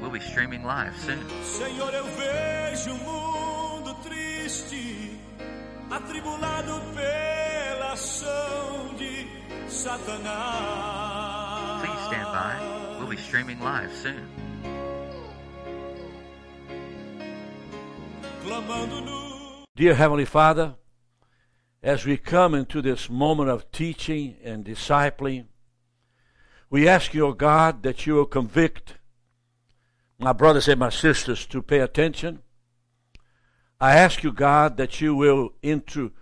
We'll be streaming live soon. Senhor, eu vejo um mundo triste, atribulado pela ação de Satanás. Please stand by. We'll be streaming live soon. Clamando no Dear Heavenly Father, as we come into this moment of teaching and discipling, we ask you, O God, that you will convict my brothers and my sisters to pay attention. I ask you, God, that you will into,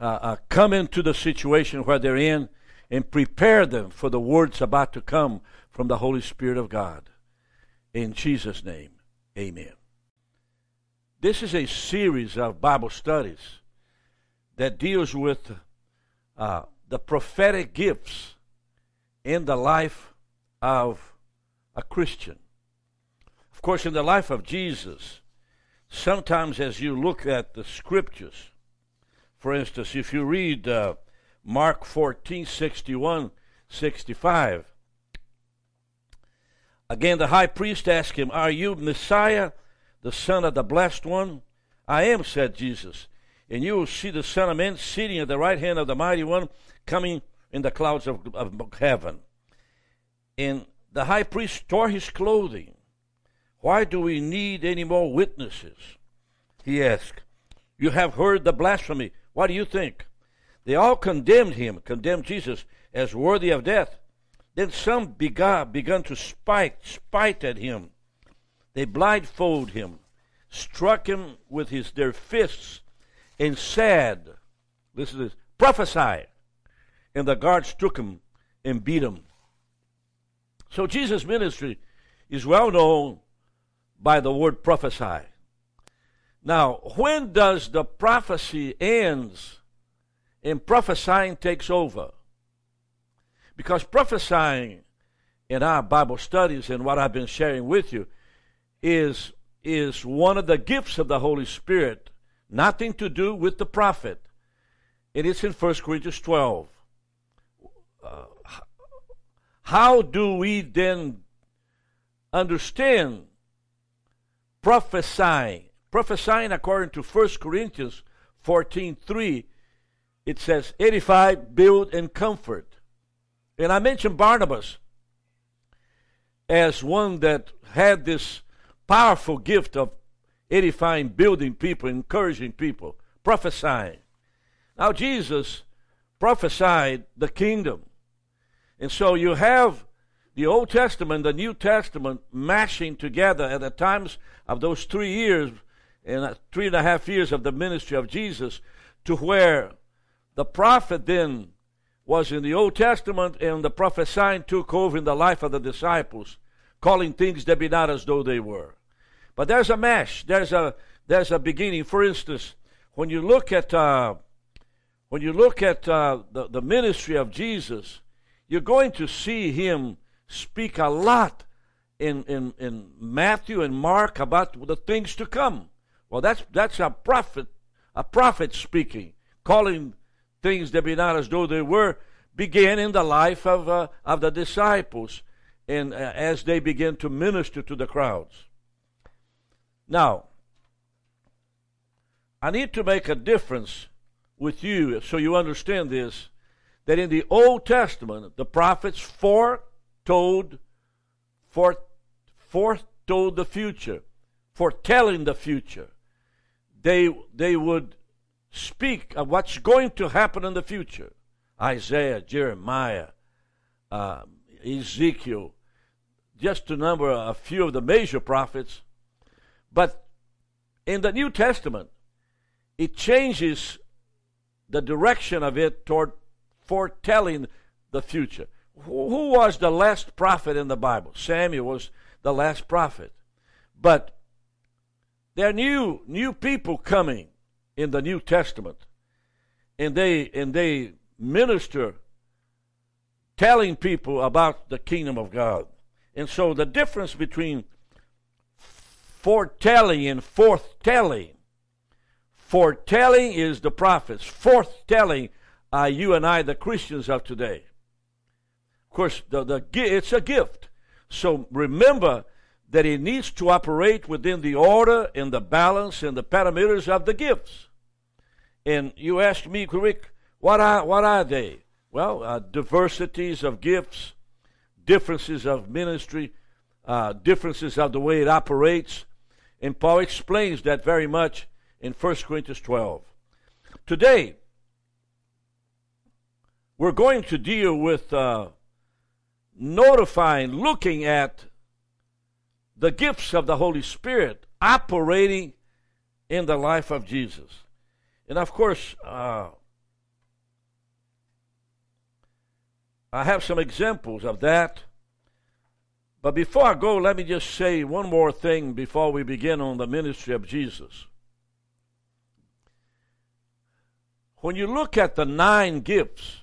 uh, uh, come into the situation where they're in and prepare them for the words about to come from the Holy Spirit of God. In Jesus' name, amen. This is a series of Bible studies that deals with uh, the prophetic gifts in the life of a Christian. Course, in the life of Jesus, sometimes as you look at the scriptures, for instance, if you read uh, Mark 14 61 65, again the high priest asked him, Are you Messiah, the Son of the Blessed One? I am, said Jesus. And you will see the Son of Man sitting at the right hand of the Mighty One, coming in the clouds of, of heaven. And the high priest tore his clothing. Why do we need any more witnesses? He asked. You have heard the blasphemy. What do you think? They all condemned him, condemned Jesus as worthy of death. Then some began, began to spite, spite at him. They blindfolded him, struck him with his, their fists, and said, Listen to this, prophesy. And the guards took him and beat him. So Jesus' ministry is well known by the word prophesy. Now, when does the prophecy ends and prophesying takes over? Because prophesying in our Bible studies and what I've been sharing with you is, is one of the gifts of the Holy Spirit, nothing to do with the prophet. It is in 1 Corinthians 12. Uh, how do we then understand prophesying? Prophesying according to 1 Corinthians 14:3, it says, edify, build, and comfort. And I mentioned Barnabas as one that had this powerful gift of edifying, building people, encouraging people, prophesying. Now, Jesus prophesied the kingdom. And so you have the Old Testament, the New Testament mashing together at the times of those three years, and three and a half years of the ministry of Jesus, to where the prophet then was in the Old Testament, and the prophesying took over in the life of the disciples, calling things that be not as though they were. But there's a mesh. There's a there's a beginning. For instance, when you look at uh, when you look at uh, the the ministry of Jesus, you're going to see him speak a lot in in in Matthew and Mark about the things to come. Well, that's that's a prophet a prophet speaking, calling things that be not as though they were, began in the life of, uh, of the disciples and uh, as they began to minister to the crowds. Now, I need to make a difference with you so you understand this that in the Old Testament, the prophets fore, foretold the future, foretelling the future. They, they would speak of what's going to happen in the future. Isaiah, Jeremiah, uh, Ezekiel, just to number a few of the major prophets. But in the New Testament, it changes the direction of it toward forthtelling the future. Who was the last prophet in the Bible? Samuel was the last prophet. But there are new new people coming in the New Testament, and they and they minister, telling people about the kingdom of God. And so the difference between foretelling and forthtelling, foretelling is the prophets, forthtelling are you and I, the Christians of today. Course, the, the it's a gift. So remember that it needs to operate within the order and the balance and the parameters of the gifts. And you asked me, Rick, what are, what are they? Well, uh, diversities of gifts, differences of ministry, uh, differences of the way it operates. And Paul explains that very much in 1 Corinthians 12. Today, we're going to deal with uh, notifying, looking at the gifts of the Holy Spirit operating in the life of Jesus. And of course, uh, I have some examples of that. But before I go, let me just say one more thing before we begin on the ministry of Jesus. When you look at the nine gifts,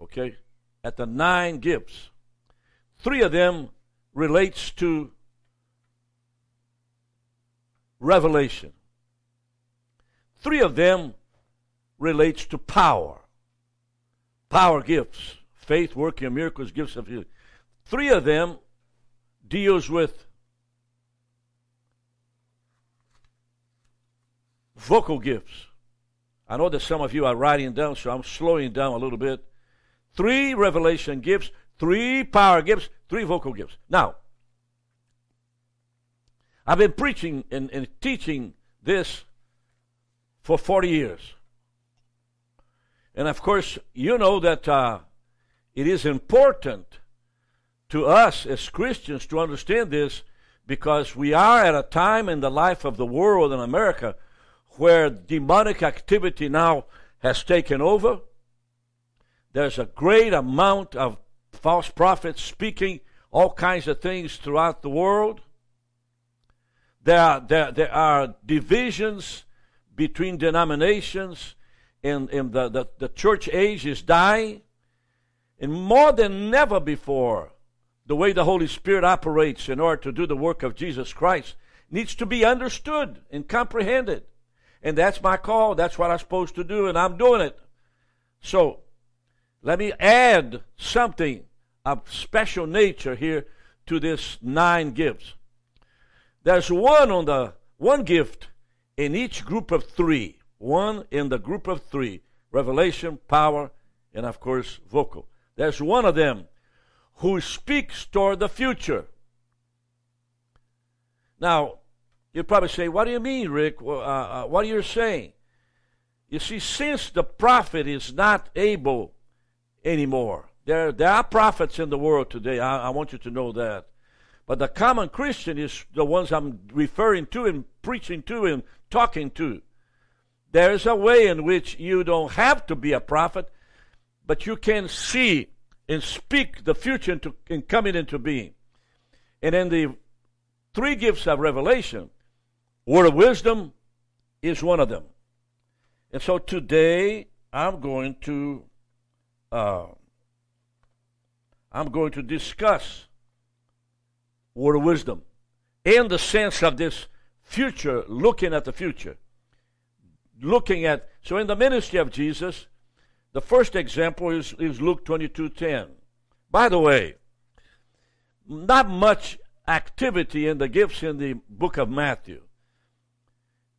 okay, at the nine gifts, three of them relates to revelation. Three of them relates to power. Power gifts, faith, working miracles, gifts of healing. Three of them deals with vocal gifts. I know that some of you are writing down, so I'm slowing down a little bit. Three revelation gifts, three power gifts, three vocal gifts. Now, I've been preaching and, and teaching this for 40 years. And of course, you know that uh, it is important to us as Christians to understand this because we are at a time in the life of the world in America where demonic activity now has taken over. There's a great amount of false prophets speaking all kinds of things throughout the world. There are, there, there are divisions between denominations in, in the, the, the church age is dying. And more than never before, the way the Holy Spirit operates in order to do the work of Jesus Christ needs to be understood and comprehended. And that's my call. That's what I'm supposed to do, and I'm doing it. So, let me add something of special nature here to this nine gifts. There's one on the one gift in each group of three one in the group of three revelation, power, and of course, vocal. There's one of them who speaks toward the future. Now, you probably say, What do you mean, Rick? uh, uh, what are you saying? You see, since the prophet is not able anymore, there, there are prophets in the world today. I, I want you to know that. But the common Christian is the ones I'm referring to and preaching to and talking to. There's a way in which you don't have to be a prophet, but you can see and speak the future into, in coming into being. And in the three gifts of revelation, word of wisdom is one of them. And so today I'm going to uh, I'm going to discuss word of wisdom in the sense of this future, looking at the future looking at, so in the ministry of Jesus, the first example is, is Luke 22.10. By the way, not much activity in the gifts in the book of Matthew.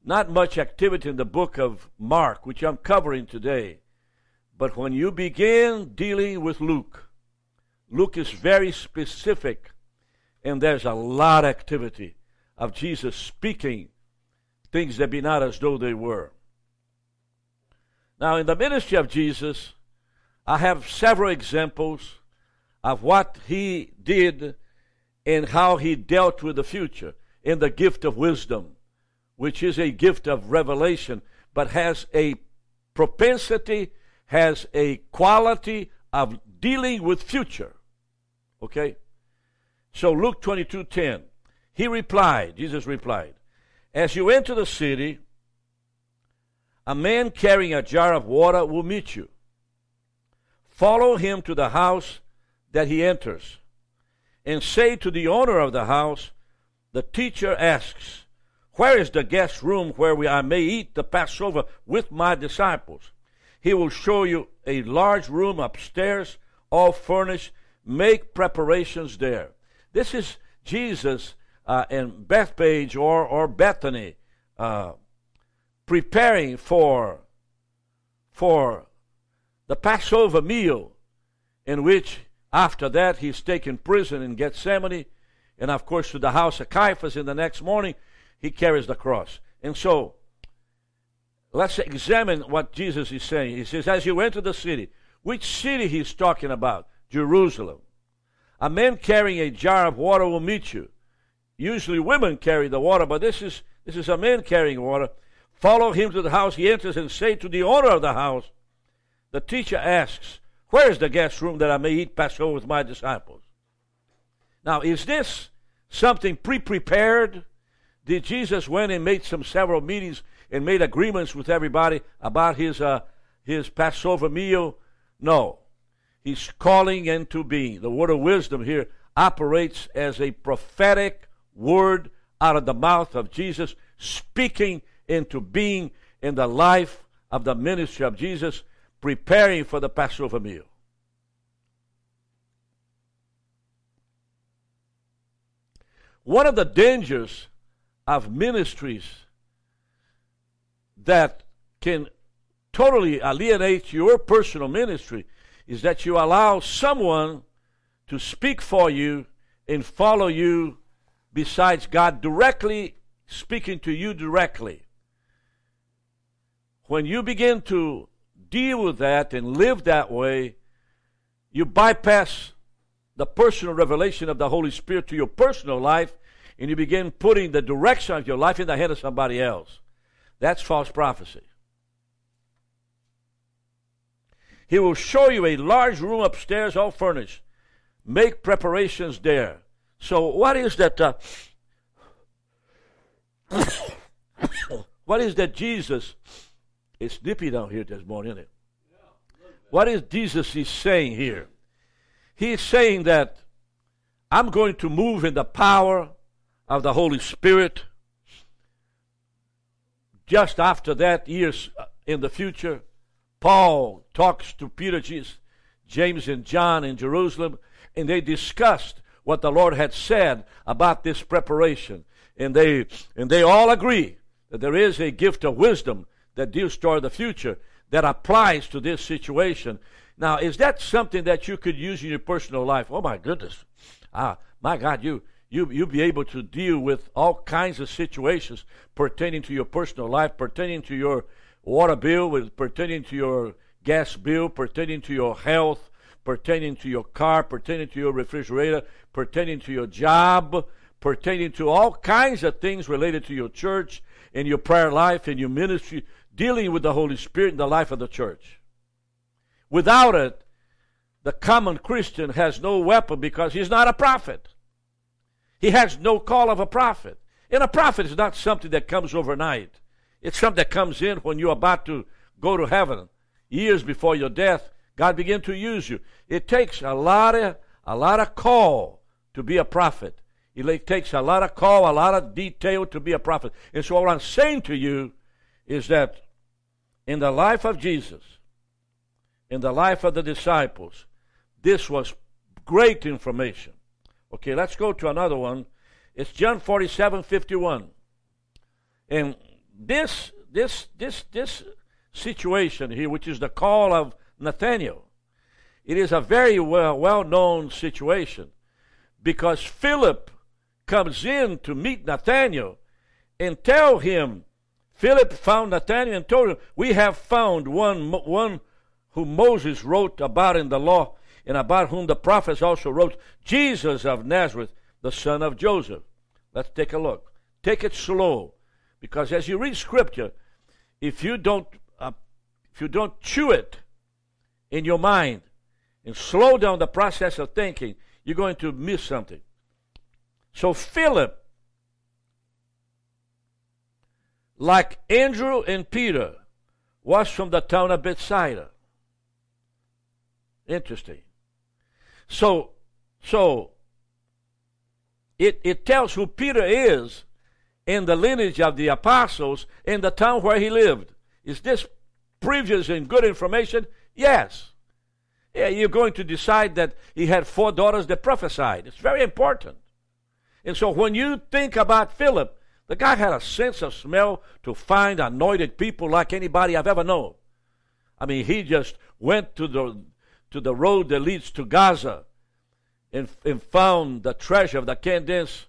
Not much activity in the book of Mark, which I'm covering today. But when you begin dealing with Luke, Luke is very specific, and there's a lot of activity of Jesus speaking things that be not as though they were. Now, in the ministry of Jesus, I have several examples of what he did and how he dealt with the future in the gift of wisdom, which is a gift of revelation, but has a propensity, has a quality of dealing with future. Okay? So Luke 22 10. He replied, Jesus replied, As you enter the city, a man carrying a jar of water will meet you. Follow him to the house that he enters, and say to the owner of the house, The teacher asks, Where is the guest room where we, I may eat the Passover with my disciples? He will show you a large room upstairs, all furnished. Make preparations there. This is Jesus uh, in Bethphage or, or Bethany, uh, preparing for, for the Passover meal, in which after that he's taken prison in Gethsemane, and of course to the house of Caiaphas, and the next morning he carries the cross. And so, let's examine what Jesus is saying. He says, As you enter the city, which city he's talking about? Jerusalem. A man carrying a jar of water will meet you. Usually women carry the water, but this is this is a man carrying water. Follow him to the house. He enters and say to the owner of the house, the teacher asks, Where is the guest room that I may eat Passover with my disciples? Now, is this something pre prepared? Did Jesus went and made some several meetings and made agreements with everybody about his uh, his Passover meal? No. He's calling into being. The word of wisdom here operates as a prophetic word out of the mouth of Jesus, speaking into being in the life of the ministry of Jesus, preparing for the Passover meal. One of the dangers of ministries that can totally alienate your personal ministry is that you allow someone to speak for you and follow you besides God directly speaking to you directly. When you begin to deal with that and live that way, you bypass the personal revelation of the Holy Spirit to your personal life and you begin putting the direction of your life in the hand of somebody else. That's false prophecy. He will show you a large room upstairs, all furnished. Make preparations there. So, what is that? Uh, what is that Jesus? It's nippy down here this morning, isn't it? What is Jesus is saying here? He's saying that I'm going to move in the power of the Holy Spirit. Just after that, years in the future, Paul talks to Peter, James, and John in Jerusalem, and they discussed what the Lord had said about this preparation. And they, and they all agree that there is a gift of wisdom that deals toward the future that applies to this situation. Now, is that something that you could use in your personal life? Oh my goodness. Ah, my God, you you you'll be able to deal with all kinds of situations pertaining to your personal life, pertaining to your water bill, with pertaining to your gas bill, pertaining to your health, pertaining to your car, pertaining to your refrigerator, pertaining to your job, pertaining to all kinds of things related to your church and your prayer life and your ministry, dealing with the Holy Spirit in the life of the church. Without it, the common Christian has no weapon because he's not a prophet. He has no call of a prophet. And a prophet is not something that comes overnight. It's something that comes in when you're about to go to heaven. Years before your death, God begin to use you. It takes a lot of a lot of call to be a prophet. It takes a lot of call, a lot of detail to be a prophet. And so what I'm saying to you is that in the life of Jesus, in the life of the disciples, this was great information. Okay, let's go to another one. It's John 47, 51. And this this this this situation here, which is the call of Nathaniel, it is a very well well known situation because Philip comes in to meet Nathaniel and tell him Philip found Nathaniel and told him, We have found one one whom Moses wrote about in the law and about whom the prophets also wrote, Jesus of Nazareth, the son of Joseph. Let's take a look. Take it slow. Because as you read scripture, if you don't uh, if you don't chew it in your mind and slow down the process of thinking, you're going to miss something. So Philip, like Andrew and Peter, was from the town of Bethsaida. Interesting. So, so it, it tells who Peter is in the lineage of the apostles in the town where he lived. Is this previous and good information? Yes. Yeah, you're going to decide that he had four daughters that prophesied. It's very important. And so when you think about Philip, the guy had a sense of smell to find anointed people like anybody I've ever known. I mean, he just went to the to the road that leads to Gaza and, and found the treasure of the Candace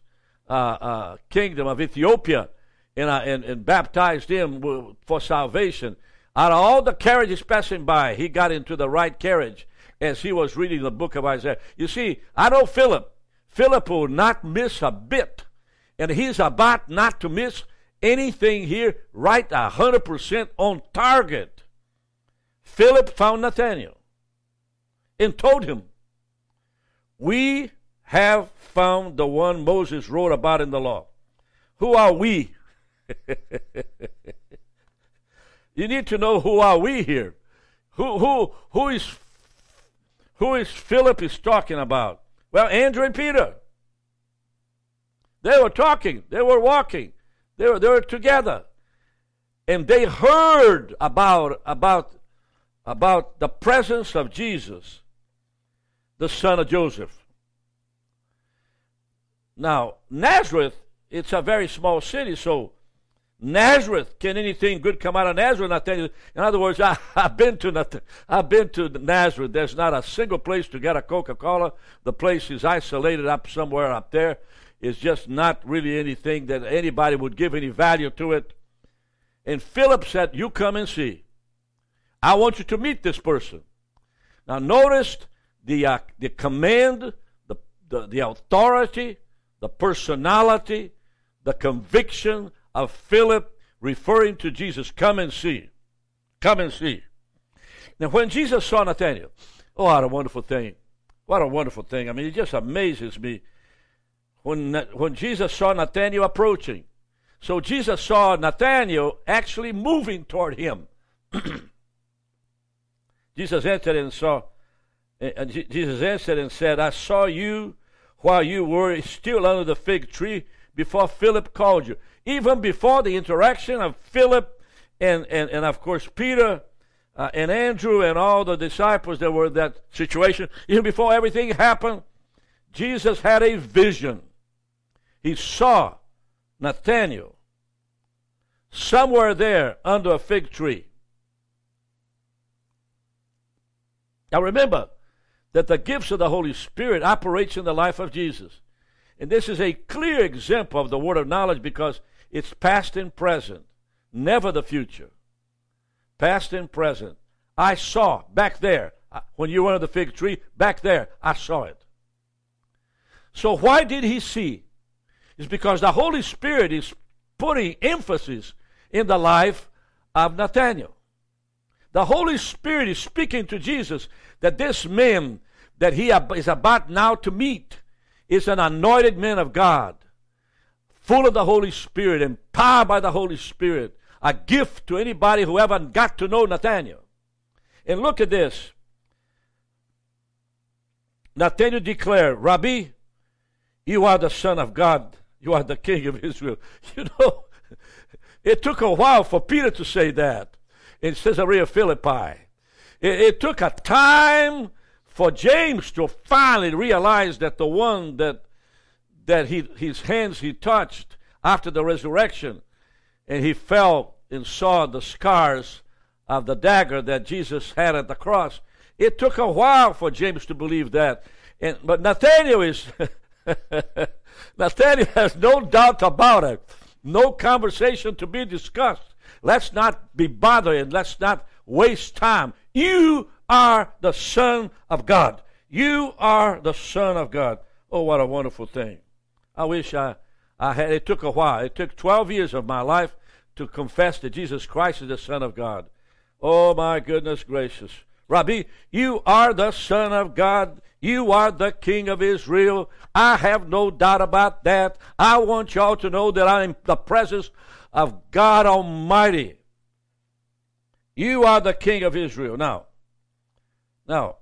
uh, uh, kingdom of Ethiopia and, and, and baptized him for salvation. Out of all the carriages passing by, he got into the right carriage as he was reading the book of Isaiah. You see, I know Philip. Philip will not miss a bit. And he's about not to miss anything here, right 100% on target. Philip found Nathanael and told him, We have found the one Moses wrote about in the law. Who are we? you need to know who are we here. Who who who is who is Philip is talking about? Well, Andrew and Peter. They were talking, they were walking, they were, they were together. And they heard about, about, about the presence of Jesus, the son of Joseph. Now, Nazareth, it's a very small city, so Nazareth, can anything good come out of Nazareth? I tell you, in other words, I, have been to nothing, I've been to Nazareth. There's not a single place to get a Coca-Cola. The place is isolated up somewhere up there. It's just not really anything that anybody would give any value to it. And Philip said, "You come and see. I want you to meet this person." Now, notice the uh, the command, the, the the authority, the personality, the conviction of Philip referring to Jesus. Come and see. Come and see. Now, when Jesus saw Nathanael, oh, what a wonderful thing. What a wonderful thing. I mean, it just amazes me when, when Jesus saw Nathanael approaching. So Jesus saw Nathanael actually moving toward him. Jesus entered and saw, and Jesus answered and said, I saw you while you were still under the fig tree before Philip called you even before the interaction of Philip and, and, and of course, Peter uh, and Andrew and all the disciples that were in that situation, even before everything happened, Jesus had a vision. He saw Nathanael somewhere there under a fig tree. Now remember that the gifts of the Holy Spirit operates in the life of Jesus. And this is a clear example of the word of knowledge because it's past and present, never the future. Past and present. I saw back there, uh, when you were under the fig tree, back there, I saw it. So why did he see? It's because the Holy Spirit is putting emphasis in the life of Nathaniel. The Holy Spirit is speaking to Jesus that this man that he is about now to meet is an anointed man of God full of the Holy Spirit, empowered by the Holy Spirit, a gift to anybody who ever got to know Nathaniel. And look at this. Nathaniel declared, Rabbi, you are the Son of God. You are the King of Israel. You know, it took a while for Peter to say that in Caesarea Philippi. It, it took a time for James to finally realize that the one that that he, his hands he touched after the resurrection, and he fell and saw the scars of the dagger that Jesus had at the cross. It took a while for James to believe that. And, but Nathaniel is Nathaniel has no doubt about it. No conversation to be discussed. Let's not be bothered let's not waste time. You are the Son of God. You are the Son of God. Oh, what a wonderful thing. I wish I, I had. It took a while. It took 12 years of my life to confess that Jesus Christ is the Son of God. Oh, my goodness gracious. Rabbi, you are the Son of God. You are the King of Israel. I have no doubt about that. I want y'all to know that I'm the presence of God Almighty. You are the King of Israel. Now, now,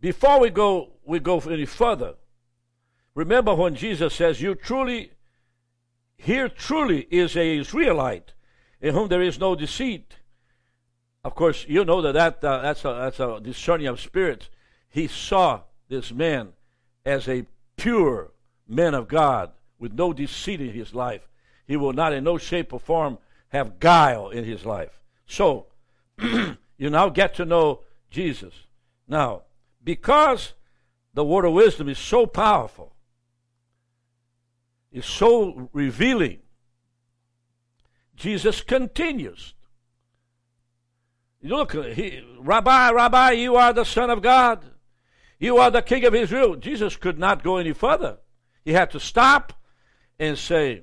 Before we go, we go any further. Remember when Jesus says, "You truly, here truly is a Israelite, in whom there is no deceit." of course, you know that, that uh, that's, a, that's a discerning of spirits. He saw this man as a pure man of God with no deceit in his life. He will not in no shape or form have guile in his life. So, you now get to know Jesus. Now, because the word of wisdom is so powerful, is so revealing, Jesus continues. Look, he, Rabbi, Rabbi, you are the Son of God. You are the King of Israel. Jesus could not go any further. He had to stop and say,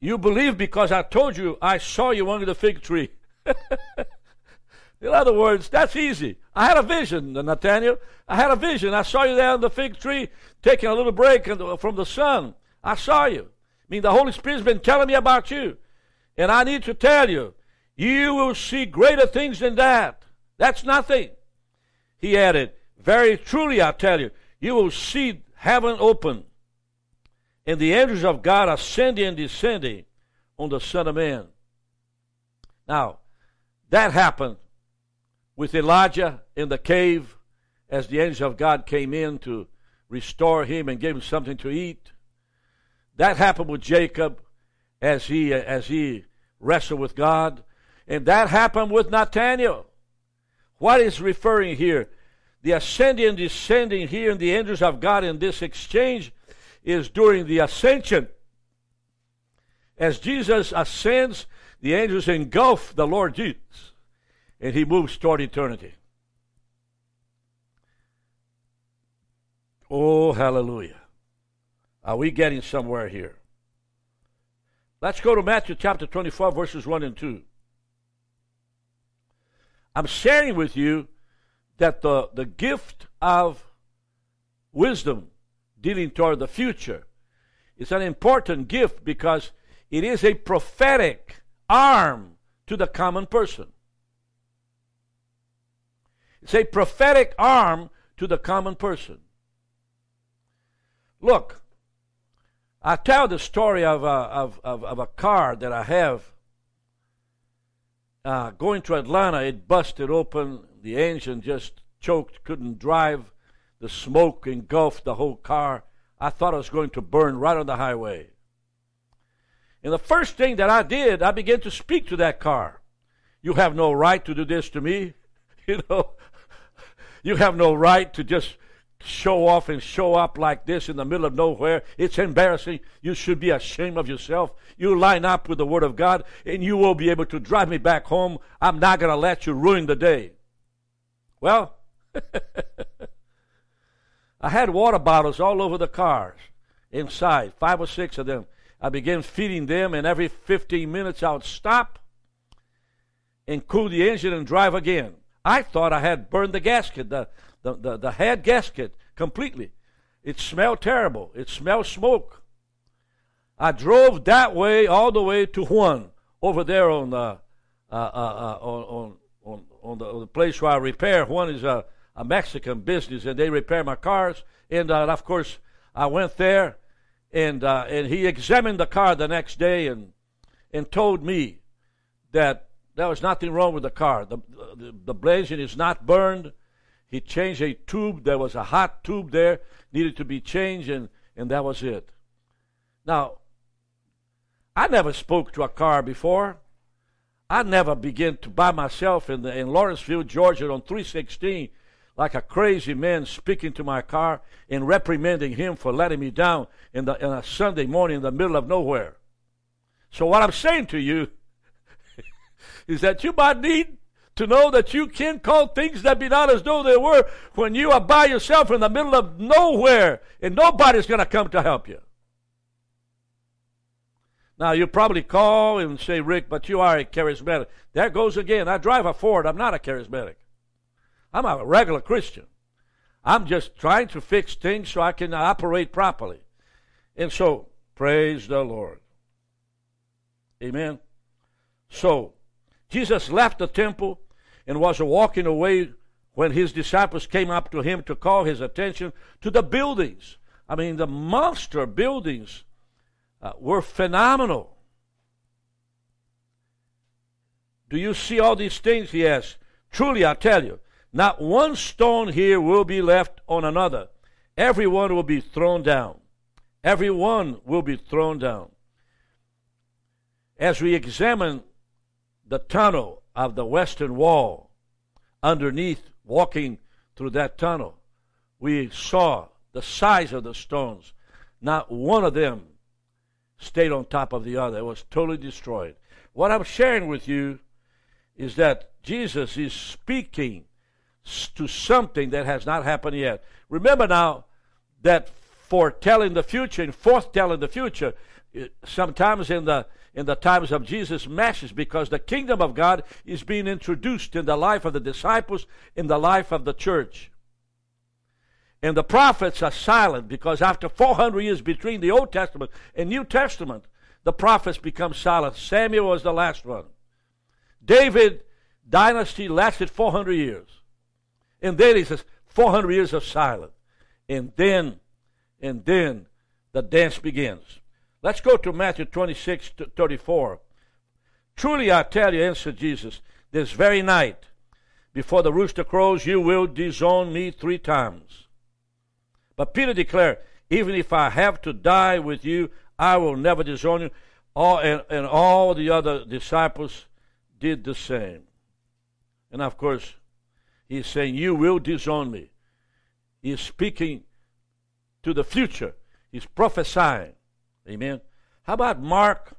You believe because I told you I saw you under the fig tree. In other words, that's easy. I had a vision, Nathaniel. I had a vision. I saw you there on the fig tree taking a little break uh, from the sun. I saw you. I mean, the Holy Spirit's been telling me about you. And I need to tell you, you will see greater things than that. That's nothing. He added, Very truly, I tell you, you will see heaven open and the angels of God ascending and descending on the Son of Man. Now, that happened with Elijah in the cave as the angels of God came in to restore him and give him something to eat. That happened with Jacob as he as he wrestled with God, and that happened with Nathaniel. What is referring here? The ascending and descending here in the angels of God in this exchange is during the ascension. As Jesus ascends, the angels engulf the Lord Jesus and he moves toward eternity. Oh, hallelujah. Are we getting somewhere here? Let's go to Matthew chapter 24, verses 1 and 2. I'm sharing with you that the, the gift of wisdom dealing toward the future is an important gift because it is a prophetic arm to the common person. It's a prophetic arm to the common person. Look, I tell the story of a, of, of, of a car that I have. Uh, going to Atlanta, it busted open. The engine just choked, couldn't drive. The smoke engulfed the whole car. I thought I was going to burn right on the highway. And the first thing that I did, I began to speak to that car. You have no right to do this to me. You know, you have no right to just show off and show up like this in the middle of nowhere. It's embarrassing. You should be ashamed of yourself. You line up with the Word of God, and you will be able to drive me back home. I'm not going to let you ruin the day. Well, I had water bottles all over the cars inside, five or six of them. I began feeding them, and every 15 minutes I would stop and cool the engine and drive again. I thought I had burned the gasket, the, the, the, the head gasket, completely. It smelled terrible. It smelled smoke. I drove that way all the way to Juan, over there on the, uh, uh, uh, on, on, on, the, on the place where I repair. Juan is a, a Mexican business, and they repair my cars. And, uh, of course, I went there, and, uh, and he examined the car the next day and, and told me that there was nothing wrong with the car. The, the, the blazing is not burned. He changed a tube. There was a hot tube there, needed to be changed, and, and that was it. Now, I never spoke to a car before. I never began to by myself in, the, in Lawrenceville, Georgia on 316 like a crazy man speaking to my car and reprimanding him for letting me down in, the, in a Sunday morning in the middle of nowhere. So what I'm saying to you is that you might need to know that you can call things that be not as though they were when you are by yourself in the middle of nowhere and nobody's going to come to help you. Now, you probably call and say, Rick, but you are a charismatic. There goes again. I drive a Ford. I'm not a charismatic. I'm a regular Christian. I'm just trying to fix things so I can operate properly. And so, praise the Lord. Amen. So, Jesus left the temple and was walking away when his disciples came up to him to call his attention to the buildings. I mean, the monster buildings uh, were phenomenal. Do you see all these things? He asked. Truly, I tell you, not one stone here will be left on another. Every one will be thrown down. Every one will be thrown down. As we examine the tunnel of the western wall, underneath, walking through that tunnel, we saw the size of the stones. Not one of them stayed on top of the other. It was totally destroyed. What I'm sharing with you is that Jesus is speaking to something that has not happened yet. Remember now that foretelling the future and forthtelling the future, sometimes in the in the times of Jesus' message, because the kingdom of God is being introduced in the life of the disciples, in the life of the church. And the prophets are silent because after 400 years between the Old Testament and New Testament, the prophets become silent. Samuel was the last one. David dynasty lasted 400 years. And then he says, 400 years of silence. And then, and then the dance begins. Let's go to Matthew 26 to 34. Truly I tell you, answered Jesus, this very night, before the rooster crows, you will disown me three times. But Peter declared, Even if I have to die with you, I will never disown you. All, and, and all the other disciples did the same. And of course, He's saying, You will disown me. He's speaking to the future. He's prophesying. Amen. How about Mark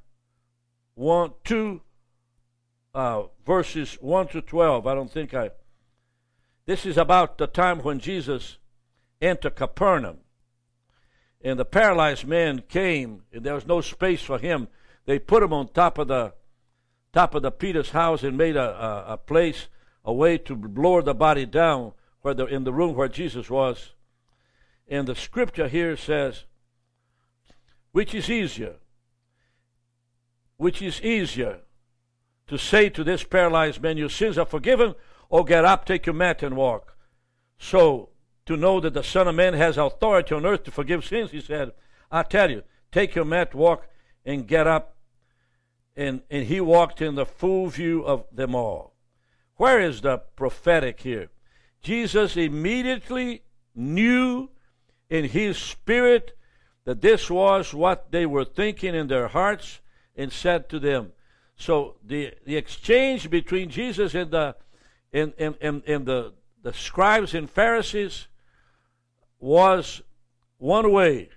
1, 2, uh, verses 1 to 12? I don't think I. This is about the time when Jesus entered Capernaum. And the paralyzed man came, and there was no space for him. They put him on top of the top of the Peter's house and made a, a, a place a way to lower the body down where the, in the room where Jesus was. And the scripture here says, which is easier? Which is easier to say to this paralyzed man, Your sins are forgiven, or get up, take your mat, and walk? So, to know that the Son of Man has authority on earth to forgive sins, he said, I tell you, take your mat, walk, and get up. And, and he walked in the full view of them all. Where is the prophetic here? Jesus immediately knew in his spirit that this was what they were thinking in their hearts and said to them. So the, the exchange between Jesus and the and, and, and, and the, the scribes and Pharisees was one way.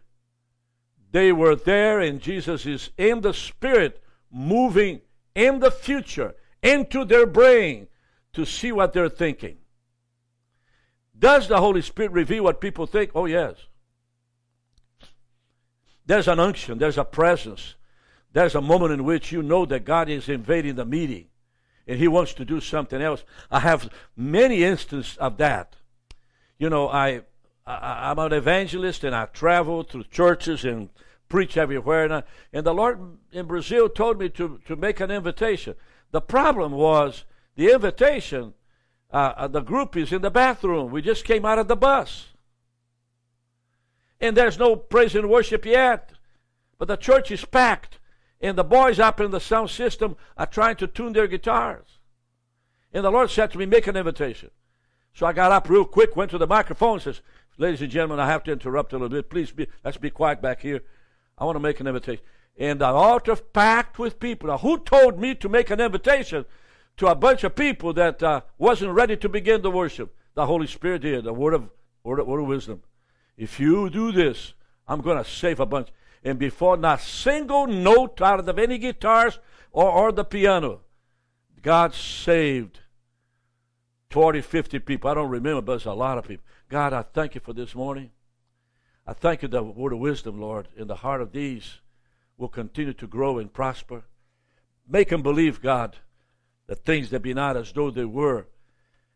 They were there, and Jesus is in the Spirit, moving in the future into their brain to see what they're thinking. Does the Holy Spirit reveal what people think? Oh, yes. There's an unction, there's a presence, there's a moment in which you know that God is invading the meeting and He wants to do something else. I have many instances of that. You know, I, I am an evangelist and I travel through churches and preach everywhere. And, I, and the Lord in Brazil told me to, to make an invitation. The problem was the invitation, uh, uh, the group is in the bathroom. We just came out of the bus. And there's no praise and worship yet. But the church is packed. And the boys up in the sound system are trying to tune their guitars. And the Lord said to me, make an invitation. So I got up real quick, went to the microphone, says, Ladies and gentlemen, I have to interrupt a little bit. Please be, let's be quiet back here. I want to make an invitation. And the altar packed with people. Now, who told me to make an invitation to a bunch of people that uh, wasn't ready to begin the worship. The Holy Spirit did, the word of, word of, word of wisdom. If you do this, I'm going to save a bunch. And before not single note out of any guitars or, or the piano, God saved 40, 50 people. I don't remember, but it's a lot of people. God, I thank you for this morning. I thank you the word of wisdom, Lord, in the heart of these will continue to grow and prosper. Make them believe, God, that things that be not as though they were,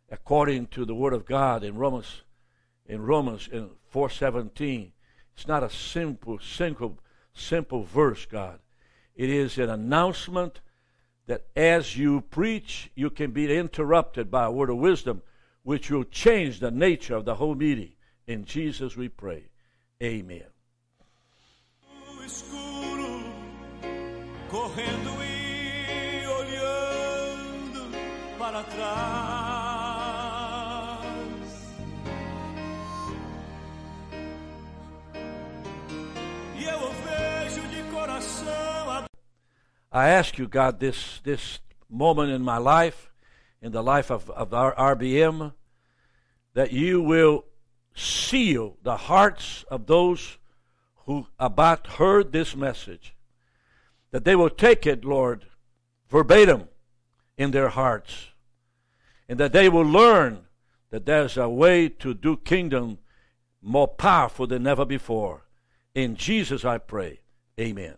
according to the Word of God in Romans, in Romans in four seventeen. It's not a simple, simple, simple verse, God. It is an announcement that as you preach, you can be interrupted by a word of wisdom, which will change the nature of the whole meeting. In Jesus we pray. Amen. correndo e olhando para trás. I ask you, God, this, this moment in my life, in the life of, of our RBM, that you will seal the hearts of those who about heard this message, that they will take it, Lord, verbatim in their hearts, and that they will learn that there's a way to do kingdom more powerful than ever before. In Jesus I pray. Amen.